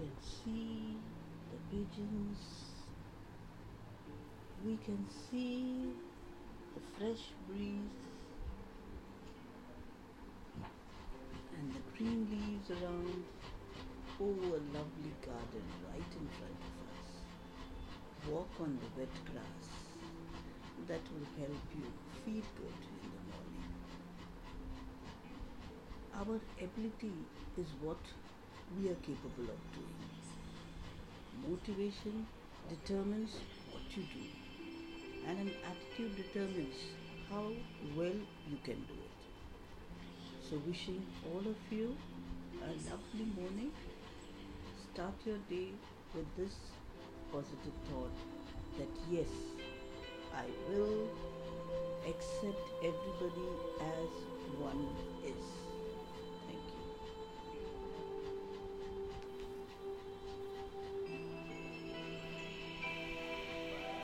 can see the pigeons. We can see the fresh breeze and the green leaves around. Oh, a lovely garden right in front of us. Walk on the wet grass. That will help you feel good in the morning. Our ability is what we are capable of doing. Motivation determines what you do, and an attitude determines how well you can do it. So, wishing all of you a lovely morning. Start your day with this positive thought that yes, I will accept everybody as one is.